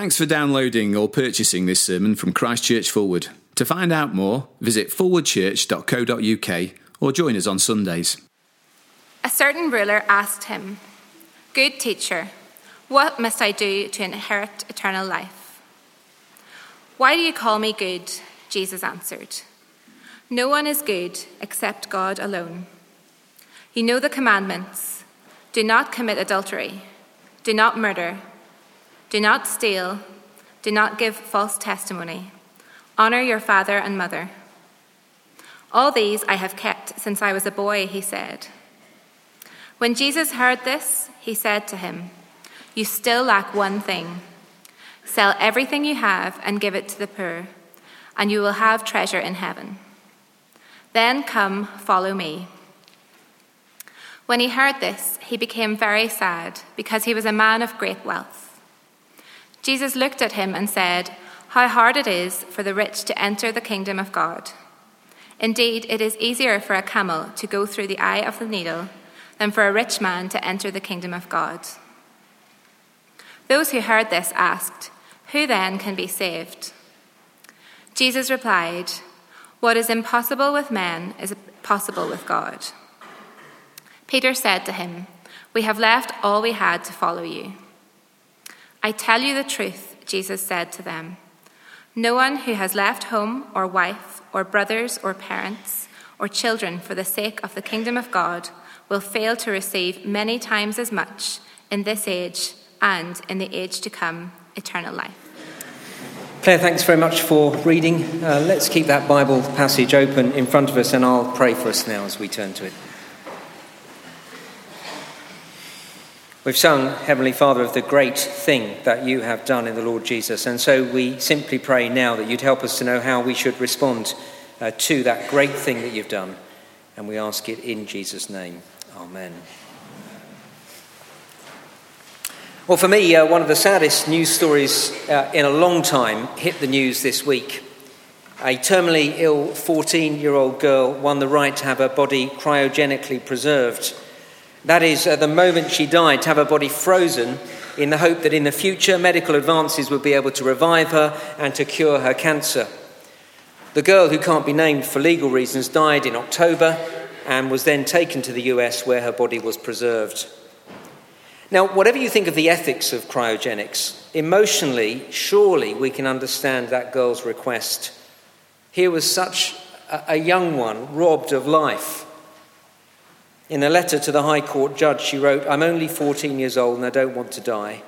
Thanks for downloading or purchasing this sermon from Christchurch Fulwood. To find out more, visit fulwoodchurch.co.uk or join us on Sundays. A certain ruler asked him, Good teacher, what must I do to inherit eternal life? Why do you call me good? Jesus answered. No one is good except God alone. You know the commandments do not commit adultery, do not murder, do not steal, do not give false testimony, honor your father and mother. All these I have kept since I was a boy, he said. When Jesus heard this, he said to him, You still lack one thing. Sell everything you have and give it to the poor, and you will have treasure in heaven. Then come, follow me. When he heard this, he became very sad, because he was a man of great wealth. Jesus looked at him and said, How hard it is for the rich to enter the kingdom of God. Indeed, it is easier for a camel to go through the eye of the needle than for a rich man to enter the kingdom of God. Those who heard this asked, Who then can be saved? Jesus replied, What is impossible with men is possible with God. Peter said to him, We have left all we had to follow you. I tell you the truth, Jesus said to them. No one who has left home or wife or brothers or parents or children for the sake of the kingdom of God will fail to receive many times as much in this age and in the age to come eternal life. Claire, thanks very much for reading. Uh, let's keep that Bible passage open in front of us, and I'll pray for us now as we turn to it. We've sung, Heavenly Father, of the great thing that you have done in the Lord Jesus, and so we simply pray now that you'd help us to know how we should respond uh, to that great thing that you've done, and we ask it in Jesus' name. Amen. Well, for me, uh, one of the saddest news stories uh, in a long time hit the news this week. A terminally ill 14 year old girl won the right to have her body cryogenically preserved. That is, at the moment she died, to have her body frozen in the hope that in the future medical advances would be able to revive her and to cure her cancer. The girl, who can't be named for legal reasons, died in October and was then taken to the US where her body was preserved. Now, whatever you think of the ethics of cryogenics, emotionally, surely we can understand that girl's request. Here was such a young one robbed of life. In a letter to the High Court judge, she wrote, I'm only 14 years old and I don't want to die.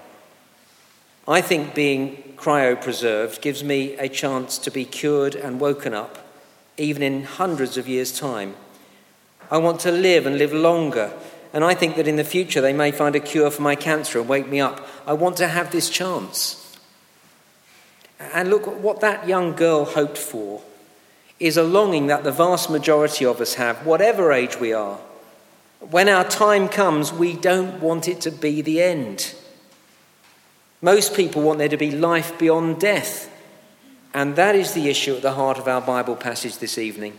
I think being cryopreserved gives me a chance to be cured and woken up, even in hundreds of years' time. I want to live and live longer. And I think that in the future they may find a cure for my cancer and wake me up. I want to have this chance. And look, what that young girl hoped for is a longing that the vast majority of us have, whatever age we are. When our time comes, we don't want it to be the end. Most people want there to be life beyond death. And that is the issue at the heart of our Bible passage this evening.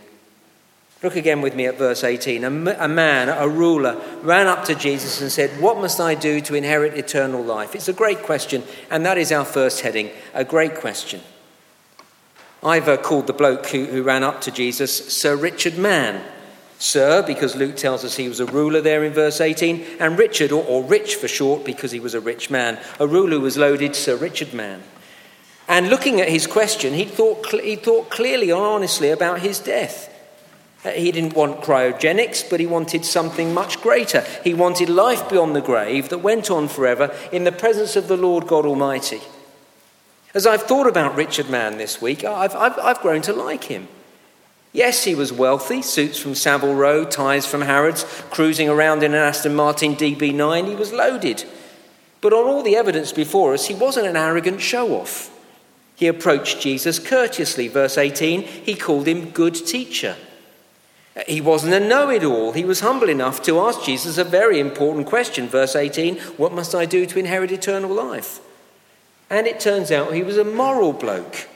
Look again with me at verse 18. A, man, a ruler, ran up to Jesus and said, What must I do to inherit eternal life? It's a great question, and that is our first heading a great question. I've uh, called the bloke who, who ran up to Jesus Sir Richard Mann. Sir, because Luke tells us he was a ruler there in verse 18, and Richard, or, or rich for short, because he was a rich man. A ruler was loaded, Sir Richard Mann. And looking at his question, he thought, he thought clearly and honestly about his death. Uh, he didn't want cryogenics, but he wanted something much greater. He wanted life beyond the grave that went on forever in the presence of the Lord God Almighty. As I've thought about Richard Mann this week, I've, I've, I've grown to like him. Yes, he was wealthy, suits from Savile Row, ties from Harrods, cruising around in an Aston Martin DB9. He was loaded. But on all the evidence before us, he wasn't an arrogant show off. He approached Jesus courteously. Verse 18, he called him good teacher. He wasn't a know it all. He was humble enough to ask Jesus a very important question. Verse 18 What must I do to inherit eternal life? And it turns out he was a moral bloke.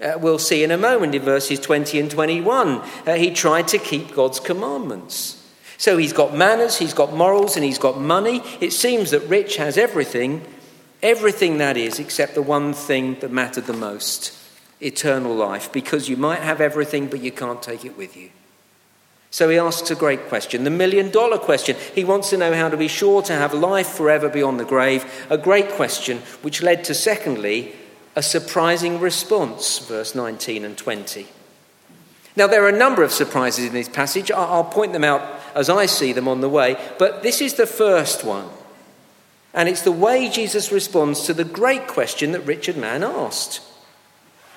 Uh, we'll see in a moment in verses 20 and 21. Uh, he tried to keep God's commandments. So he's got manners, he's got morals, and he's got money. It seems that Rich has everything, Everything that is, except the one thing that mattered the most eternal life, because you might have everything, but you can't take it with you. So he asks a great question, the million dollar question. He wants to know how to be sure to have life forever beyond the grave. A great question, which led to, secondly, a surprising response, verse 19 and 20. Now, there are a number of surprises in this passage. I'll point them out as I see them on the way, but this is the first one. And it's the way Jesus responds to the great question that Richard Mann asked.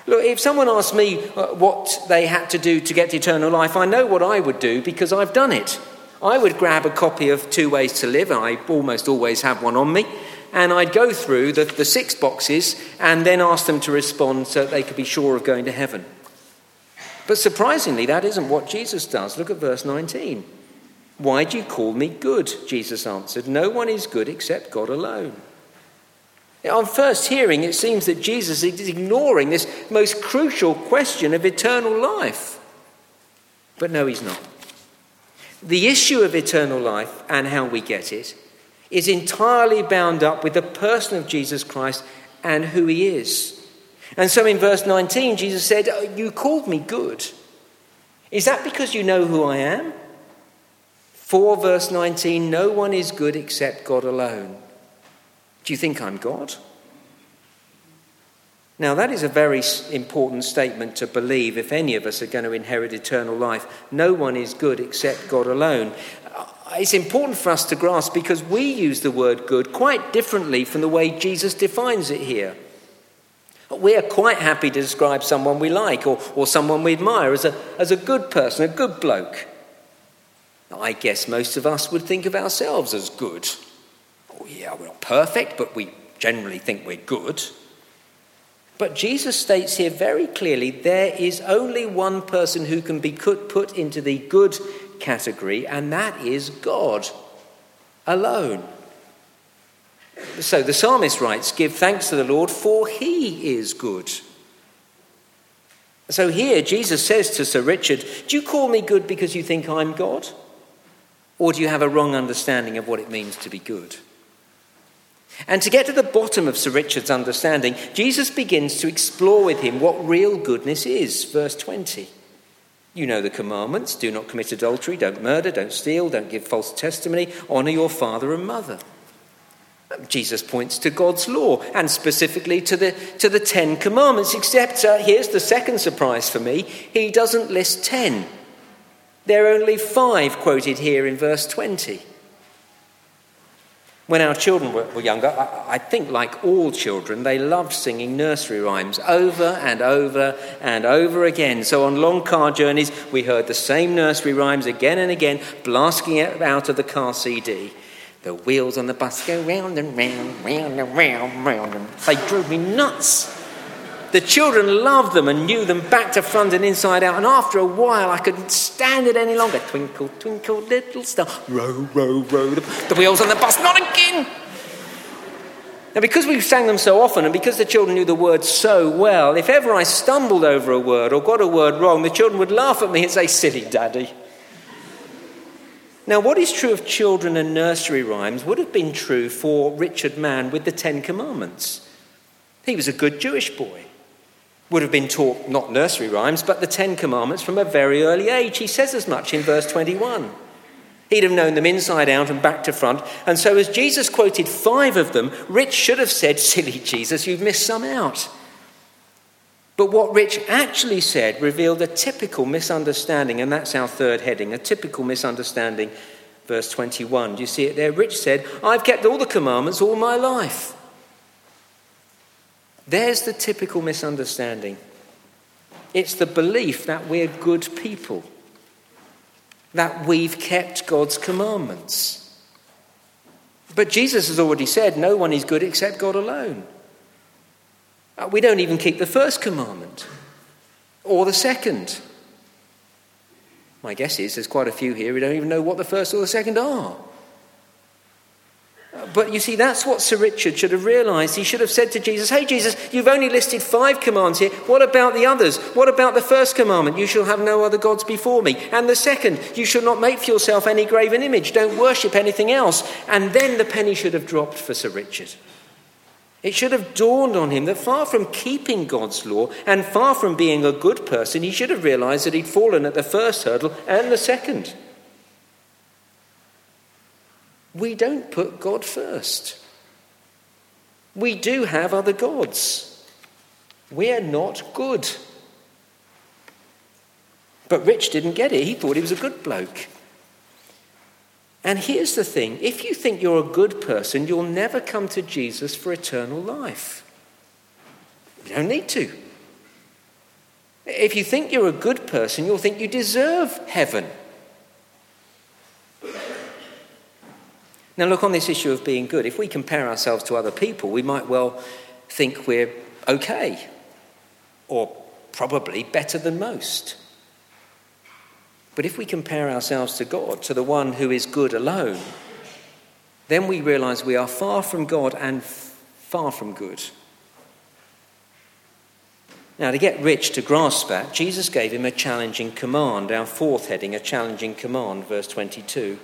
Look, if someone asked me uh, what they had to do to get eternal life, I know what I would do because I've done it. I would grab a copy of Two Ways to Live, and I almost always have one on me, and I'd go through the, the six boxes and then ask them to respond so that they could be sure of going to heaven. But surprisingly, that isn't what Jesus does. Look at verse 19. Why do you call me good? Jesus answered. No one is good except God alone. On first hearing, it seems that Jesus is ignoring this most crucial question of eternal life. But no, he's not. The issue of eternal life and how we get it is entirely bound up with the person of Jesus Christ and who he is. And so in verse 19, Jesus said, oh, You called me good. Is that because you know who I am? For verse 19, no one is good except God alone. Do you think I'm God? Now, that is a very important statement to believe if any of us are going to inherit eternal life. No one is good except God alone. It's important for us to grasp because we use the word good quite differently from the way Jesus defines it here. We are quite happy to describe someone we like or, or someone we admire as a, as a good person, a good bloke. I guess most of us would think of ourselves as good. Oh, yeah, we're not perfect, but we generally think we're good. But Jesus states here very clearly there is only one person who can be put into the good category, and that is God alone. So the psalmist writes, Give thanks to the Lord, for he is good. So here Jesus says to Sir Richard, Do you call me good because you think I'm God? Or do you have a wrong understanding of what it means to be good? And to get to the bottom of Sir Richard's understanding, Jesus begins to explore with him what real goodness is. Verse 20. You know the commandments do not commit adultery, don't murder, don't steal, don't give false testimony, honor your father and mother. Jesus points to God's law and specifically to the, to the Ten Commandments, except uh, here's the second surprise for me he doesn't list ten. There are only five quoted here in verse 20. When our children were, were younger, I, I think, like all children, they loved singing nursery rhymes over and over and over again. So on long car journeys, we heard the same nursery rhymes again and again, blasting out of the car CD. The wheels on the bus go round and round, round and round, round. And they drove me nuts. The children loved them and knew them back to front and inside out. And after a while, I couldn't stand it any longer. Twinkle, twinkle, little star. Row, row, row. The wheels on the bus, not again. Now, because we sang them so often and because the children knew the words so well, if ever I stumbled over a word or got a word wrong, the children would laugh at me and say, Silly daddy. Now, what is true of children and nursery rhymes would have been true for Richard Mann with the Ten Commandments. He was a good Jewish boy. Would have been taught not nursery rhymes, but the Ten Commandments from a very early age. He says as much in verse 21. He'd have known them inside out and back to front. And so, as Jesus quoted five of them, Rich should have said, Silly Jesus, you've missed some out. But what Rich actually said revealed a typical misunderstanding, and that's our third heading a typical misunderstanding. Verse 21. Do you see it there? Rich said, I've kept all the commandments all my life. There's the typical misunderstanding. It's the belief that we're good people, that we've kept God's commandments. But Jesus has already said, No one is good except God alone. Uh, we don't even keep the first commandment or the second. My guess is there's quite a few here who don't even know what the first or the second are. But you see, that's what Sir Richard should have realized. He should have said to Jesus, Hey, Jesus, you've only listed five commands here. What about the others? What about the first commandment? You shall have no other gods before me. And the second, you shall not make for yourself any graven image. Don't worship anything else. And then the penny should have dropped for Sir Richard. It should have dawned on him that far from keeping God's law and far from being a good person, he should have realized that he'd fallen at the first hurdle and the second. We don't put God first. We do have other gods. We're not good. But Rich didn't get it. He thought he was a good bloke. And here's the thing if you think you're a good person, you'll never come to Jesus for eternal life. You don't need to. If you think you're a good person, you'll think you deserve heaven. Now, look on this issue of being good. If we compare ourselves to other people, we might well think we're okay, or probably better than most. But if we compare ourselves to God, to the one who is good alone, then we realize we are far from God and far from good. Now, to get Rich to grasp that, Jesus gave him a challenging command. Our fourth heading, a challenging command, verse 22.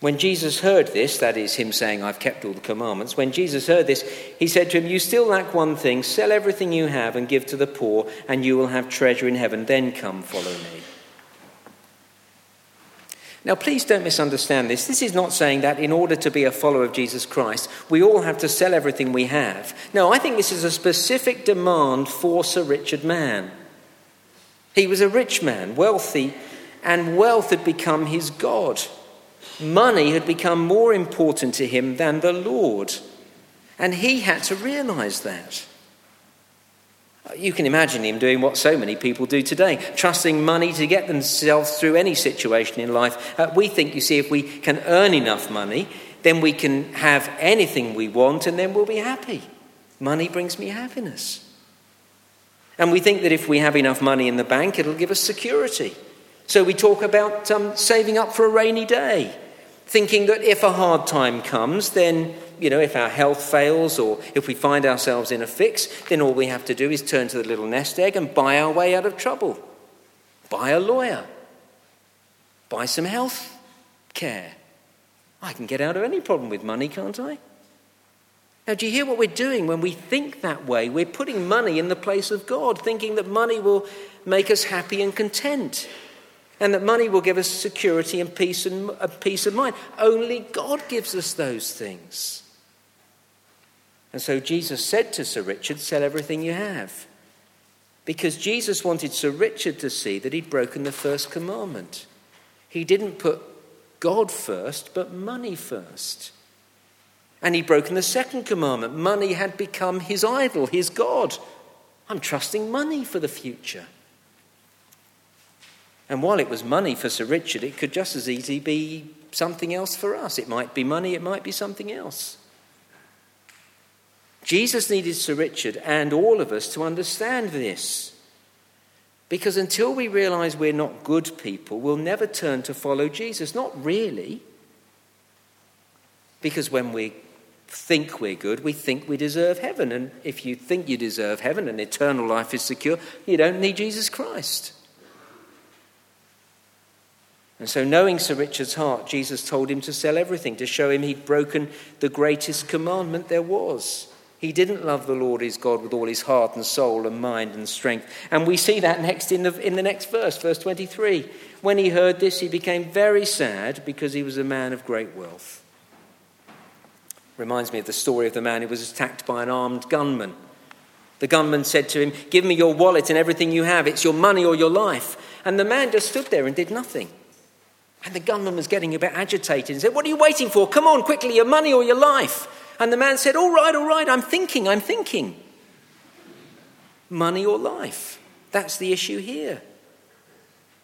When Jesus heard this, that is, him saying, I've kept all the commandments, when Jesus heard this, he said to him, You still lack one thing. Sell everything you have and give to the poor, and you will have treasure in heaven. Then come, follow me. Now, please don't misunderstand this. This is not saying that in order to be a follower of Jesus Christ, we all have to sell everything we have. No, I think this is a specific demand for Sir Richard Mann. He was a rich man, wealthy, and wealth had become his God. Money had become more important to him than the Lord. And he had to realize that. You can imagine him doing what so many people do today, trusting money to get themselves through any situation in life. Uh, we think, you see, if we can earn enough money, then we can have anything we want and then we'll be happy. Money brings me happiness. And we think that if we have enough money in the bank, it'll give us security. So we talk about um, saving up for a rainy day, thinking that if a hard time comes, then you know, if our health fails or if we find ourselves in a fix, then all we have to do is turn to the little nest egg and buy our way out of trouble. Buy a lawyer. Buy some health care. I can get out of any problem with money, can't I? Now, do you hear what we're doing when we think that way? We're putting money in the place of God, thinking that money will make us happy and content, and that money will give us security and peace and uh, peace of mind. Only God gives us those things. And so Jesus said to Sir Richard, Sell everything you have. Because Jesus wanted Sir Richard to see that he'd broken the first commandment. He didn't put God first, but money first. And he'd broken the second commandment. Money had become his idol, his God. I'm trusting money for the future. And while it was money for Sir Richard, it could just as easily be something else for us. It might be money, it might be something else. Jesus needed Sir Richard and all of us to understand this. Because until we realize we're not good people, we'll never turn to follow Jesus. Not really. Because when we think we're good, we think we deserve heaven. And if you think you deserve heaven and eternal life is secure, you don't need Jesus Christ. And so, knowing Sir Richard's heart, Jesus told him to sell everything to show him he'd broken the greatest commandment there was. He didn't love the Lord his God with all his heart and soul and mind and strength. And we see that next in the, in the next verse, verse 23. When he heard this, he became very sad because he was a man of great wealth. Reminds me of the story of the man who was attacked by an armed gunman. The gunman said to him, Give me your wallet and everything you have. It's your money or your life. And the man just stood there and did nothing. And the gunman was getting a bit agitated and said, What are you waiting for? Come on, quickly, your money or your life. And the man said, All right, all right, I'm thinking, I'm thinking. Money or life? That's the issue here.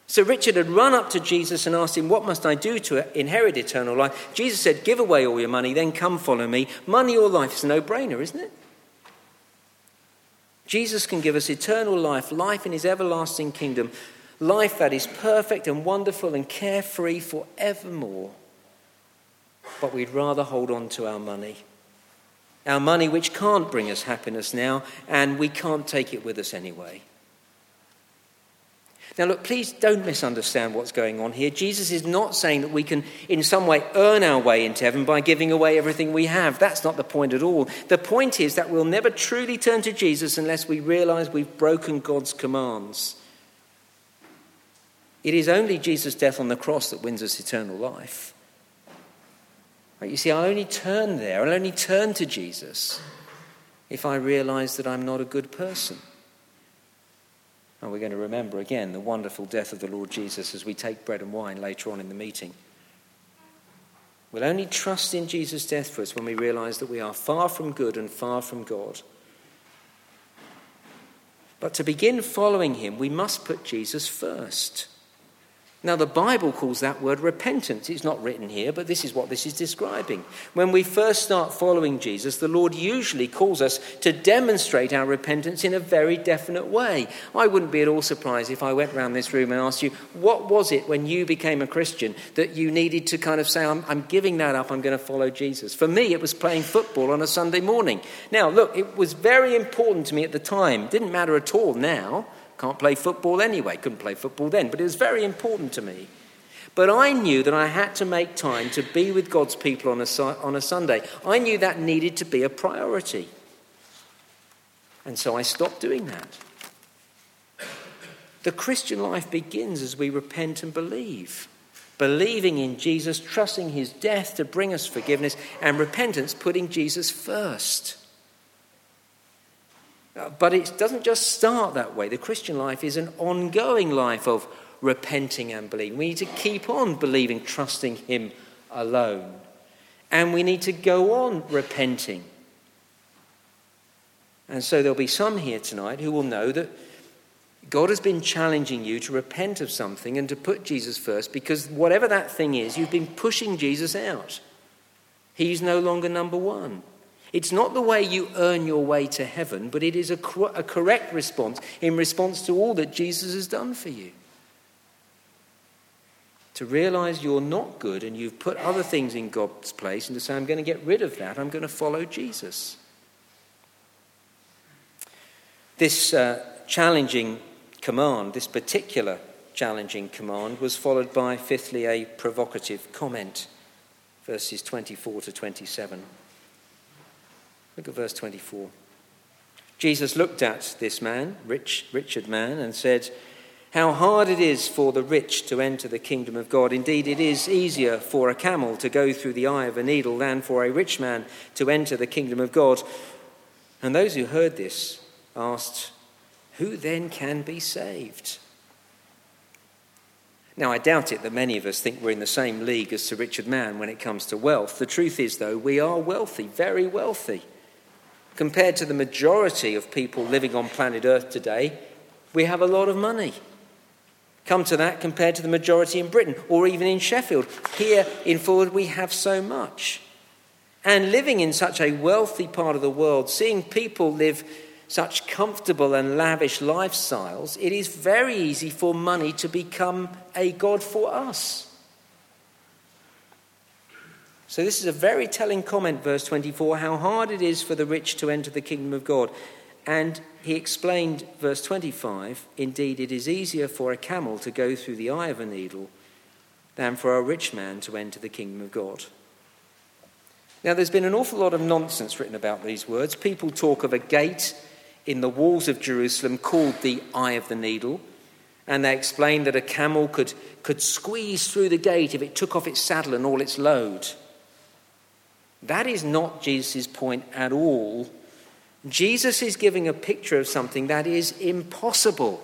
So Richard had run up to Jesus and asked him, What must I do to inherit eternal life? Jesus said, Give away all your money, then come follow me. Money or life is a no brainer, isn't it? Jesus can give us eternal life, life in his everlasting kingdom, life that is perfect and wonderful and carefree forevermore. But we'd rather hold on to our money our money which can't bring us happiness now, and we can't take it with us anyway. Now, look, please don't misunderstand what's going on here. Jesus is not saying that we can, in some way, earn our way into heaven by giving away everything we have. That's not the point at all. The point is that we'll never truly turn to Jesus unless we realize we've broken God's commands. It is only Jesus' death on the cross that wins us eternal life. Right, you see, I'll only turn there, I'll only turn to Jesus if I realize that I'm not a good person. And we're going to remember again the wonderful death of the Lord Jesus as we take bread and wine later on in the meeting. We'll only trust in Jesus' death for us when we realize that we are far from good and far from God. But to begin following him, we must put Jesus first. Now, the Bible calls that word repentance. It's not written here, but this is what this is describing. When we first start following Jesus, the Lord usually calls us to demonstrate our repentance in a very definite way. I wouldn't be at all surprised if I went around this room and asked you, What was it when you became a Christian that you needed to kind of say, I'm, I'm giving that up, I'm going to follow Jesus? For me, it was playing football on a Sunday morning. Now, look, it was very important to me at the time. Didn't matter at all now. Can't play football anyway. Couldn't play football then, but it was very important to me. But I knew that I had to make time to be with God's people on a, on a Sunday. I knew that needed to be a priority. And so I stopped doing that. The Christian life begins as we repent and believe. Believing in Jesus, trusting his death to bring us forgiveness, and repentance, putting Jesus first. But it doesn't just start that way. The Christian life is an ongoing life of repenting and believing. We need to keep on believing, trusting Him alone. And we need to go on repenting. And so there'll be some here tonight who will know that God has been challenging you to repent of something and to put Jesus first because whatever that thing is, you've been pushing Jesus out. He's no longer number one. It's not the way you earn your way to heaven, but it is a, a correct response in response to all that Jesus has done for you. To realize you're not good and you've put other things in God's place and to say, I'm going to get rid of that, I'm going to follow Jesus. This uh, challenging command, this particular challenging command, was followed by, fifthly, a provocative comment, verses 24 to 27. Look at verse 24. Jesus looked at this man, rich, Richard Mann, and said, How hard it is for the rich to enter the kingdom of God. Indeed, it is easier for a camel to go through the eye of a needle than for a rich man to enter the kingdom of God. And those who heard this asked, Who then can be saved? Now, I doubt it that many of us think we're in the same league as Sir Richard Mann when it comes to wealth. The truth is, though, we are wealthy, very wealthy. Compared to the majority of people living on planet Earth today, we have a lot of money. Come to that compared to the majority in Britain or even in Sheffield. Here in Fulwood, we have so much. And living in such a wealthy part of the world, seeing people live such comfortable and lavish lifestyles, it is very easy for money to become a God for us. So, this is a very telling comment, verse 24, how hard it is for the rich to enter the kingdom of God. And he explained, verse 25, indeed, it is easier for a camel to go through the eye of a needle than for a rich man to enter the kingdom of God. Now, there's been an awful lot of nonsense written about these words. People talk of a gate in the walls of Jerusalem called the Eye of the Needle, and they explain that a camel could, could squeeze through the gate if it took off its saddle and all its load. That is not Jesus' point at all. Jesus is giving a picture of something that is impossible.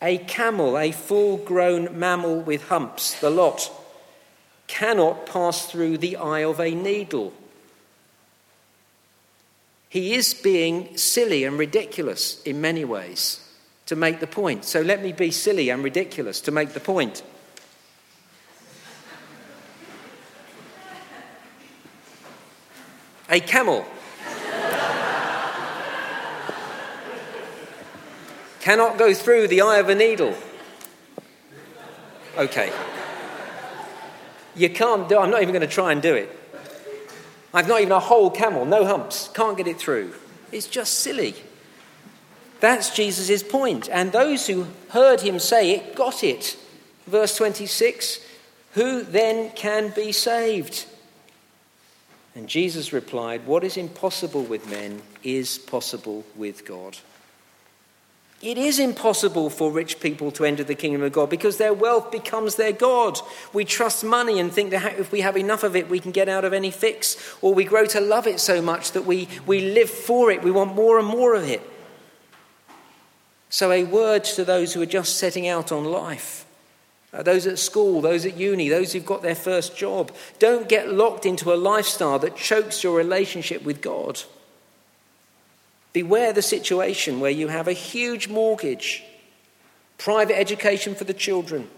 A camel, a full grown mammal with humps, the lot, cannot pass through the eye of a needle. He is being silly and ridiculous in many ways to make the point. So let me be silly and ridiculous to make the point. A camel. Cannot go through the eye of a needle. Okay. You can't do I'm not even going to try and do it. I've not even a whole camel, no humps. Can't get it through. It's just silly. That's Jesus' point. And those who heard him say it got it. Verse 26 Who then can be saved? And Jesus replied, What is impossible with men is possible with God. It is impossible for rich people to enter the kingdom of God because their wealth becomes their God. We trust money and think that if we have enough of it, we can get out of any fix. Or we grow to love it so much that we, we live for it. We want more and more of it. So, a word to those who are just setting out on life Uh, those at school, those at uni, those who've got their first job. Don't get locked into a lifestyle that chokes your relationship with God. Beware the situation where you have a huge mortgage, private education for the children,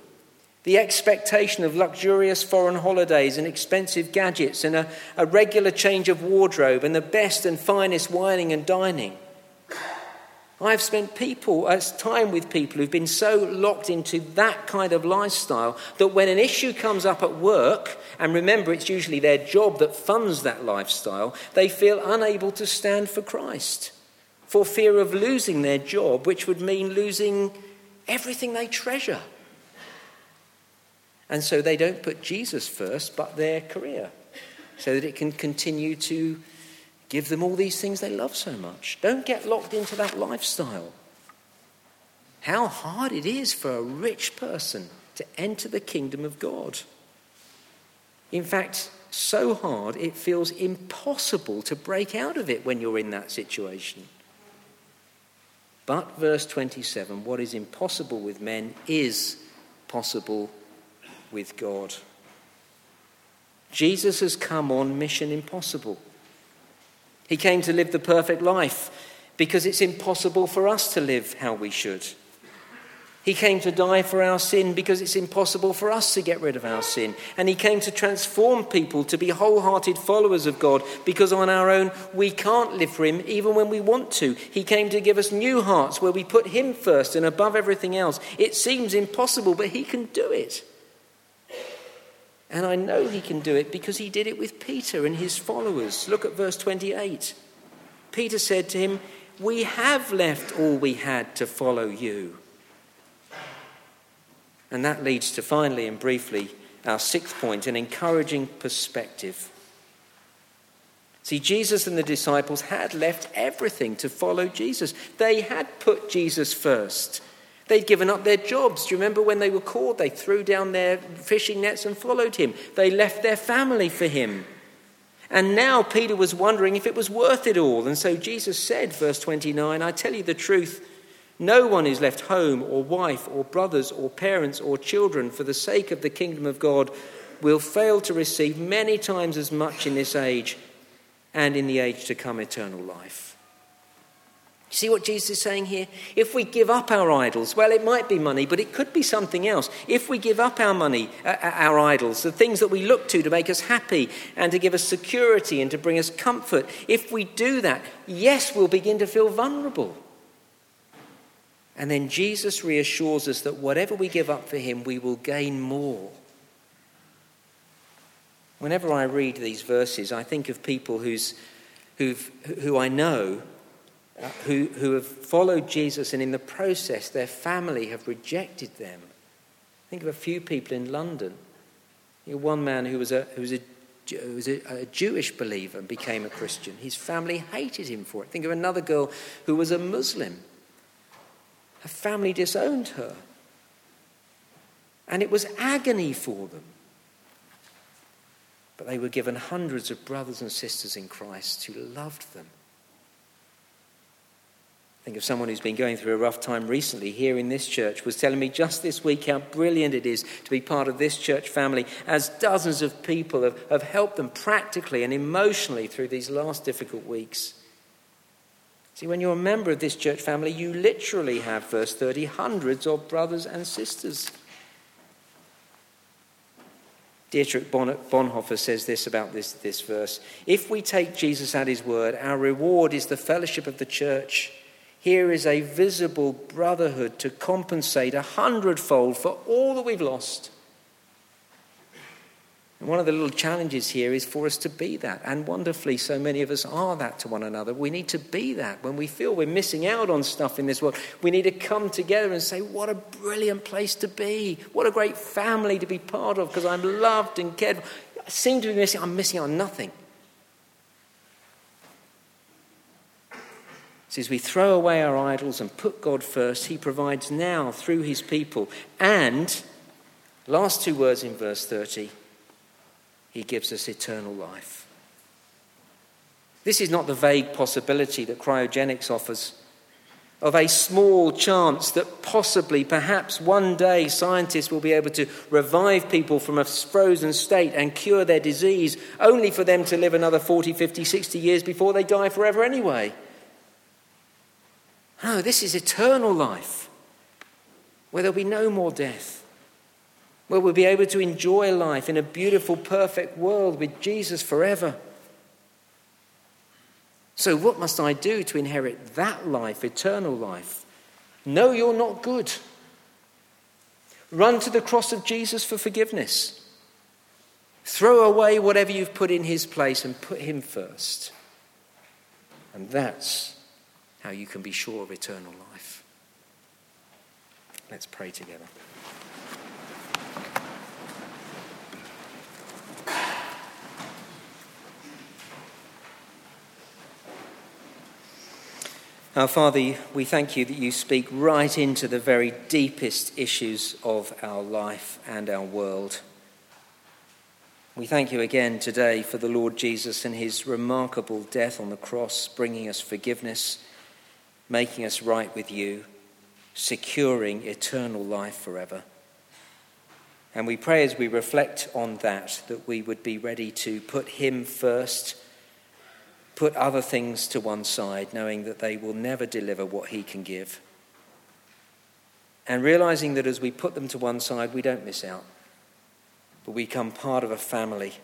the expectation of luxurious foreign holidays and expensive gadgets and a, a regular change of wardrobe and the best and finest wining and dining. I've spent people, uh, time with people who've been so locked into that kind of lifestyle that when an issue comes up at work, and remember it's usually their job that funds that lifestyle, they feel unable to stand for Christ for fear of losing their job, which would mean losing everything they treasure. And so they don't put Jesus first, but their career, so that it can continue to give them all these things they love so much. Don't get locked into that lifestyle. How hard it is for a rich person to enter the kingdom of God. In fact, so hard it feels impossible to break out of it when you're in that situation. But, verse 27, what is impossible with men is possible with God. Jesus has come on mission impossible. He came to live the perfect life because it's impossible for us to live how we should. He came to die for our sin because it's impossible for us to get rid of our sin. And He came to transform people to be wholehearted followers of God because on our own we can't live for Him even when we want to. He came to give us new hearts where we put Him first and above everything else. It seems impossible, but He can do it. And I know He can do it because He did it with Peter and his followers. Look at verse 28. Peter said to him, We have left all we had to follow you. And that leads to finally and briefly our sixth point an encouraging perspective. See, Jesus and the disciples had left everything to follow Jesus. They had put Jesus first. They'd given up their jobs. Do you remember when they were called? They threw down their fishing nets and followed him. They left their family for him. And now Peter was wondering if it was worth it all. And so Jesus said, verse 29, I tell you the truth. No one is left home or wife or brothers or parents or children for the sake of the kingdom of God will fail to receive many times as much in this age and in the age to come eternal life. See what Jesus is saying here? If we give up our idols, well, it might be money, but it could be something else. If we give up our money, uh, uh our idols, the things that we look to to make us happy and to give us security and to bring us comfort, if we do that, yes, we'll begin to feel vulnerable. And then Jesus reassures us that whatever we give up for him, we will gain more. Whenever I read these verses, I think of people who's, who who I know uh, who, who have followed Jesus, and in the process, their family have rejected them. Think of a few people in London. You know, one man who was, a, who was, a, who was a, a Jewish believer and became a Christian. His family hated him for it. Think of another girl who was a Muslim her family disowned her. And it was agony for them. But they were given hundreds of brothers and sisters in Christ who loved them. Think of someone who's been going through a rough time recently here in this church was telling me just this week how brilliant it is to be part of this church family as dozens of people have, have helped them practically and emotionally through these last difficult weeks. See, when you're a member of this church family, you literally have, verse 30, hundreds of brothers and sisters. Dietrich Bonhoeffer says this about this, this verse If we take Jesus at his word, our reward is the fellowship of the church. Here is a visible brotherhood to compensate a hundredfold for all that we've lost. And one of the little challenges here is for us to be that. And wonderfully, so many of us are that to one another. We need to be that. When we feel we're missing out on stuff in this world, we need to come together and say, What a brilliant place to be. What a great family to be part of because I'm loved and cared for. I seem to be missing, I'm missing on nothing. So as we throw away our idols and put God first, He provides now through His people. And, last two words in verse 30 he gives us eternal life. This is not the vague possibility that cryogenics offers of a small chance that possibly, perhaps one day, scientists will be able to revive people from a frozen state and cure their disease, only for them to live another 40, 50, 60 years before they die forever anyway. No, this is eternal life, where there'll be no more death where we'll be able to enjoy life in a beautiful, perfect world with Jesus forever. So, what must I do to inherit that life, eternal life? No, you're not good. Run to the cross of Jesus for forgiveness. Throw away whatever you've put in his place and put him first. And that's how you can be sure of eternal life. Let's pray together. Our Father, we thank you that you speak right into the very deepest issues of our life and our world. We thank you again today for the Lord Jesus and his remarkable death on the cross, bringing us forgiveness, making us right with you, securing eternal life forever. And we pray as we reflect on that, that we would be ready to put him first put other things to one side, knowing that they will never deliver what He can give. And realizing that as we put them to one side, we don't miss out, but we become part of a family,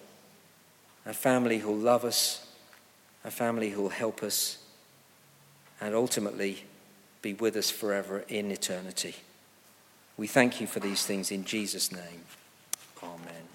a family who'll love us, a family who'll help us, and ultimately be with us forever in eternity. We thank you for these things in Jesus' name. Amen.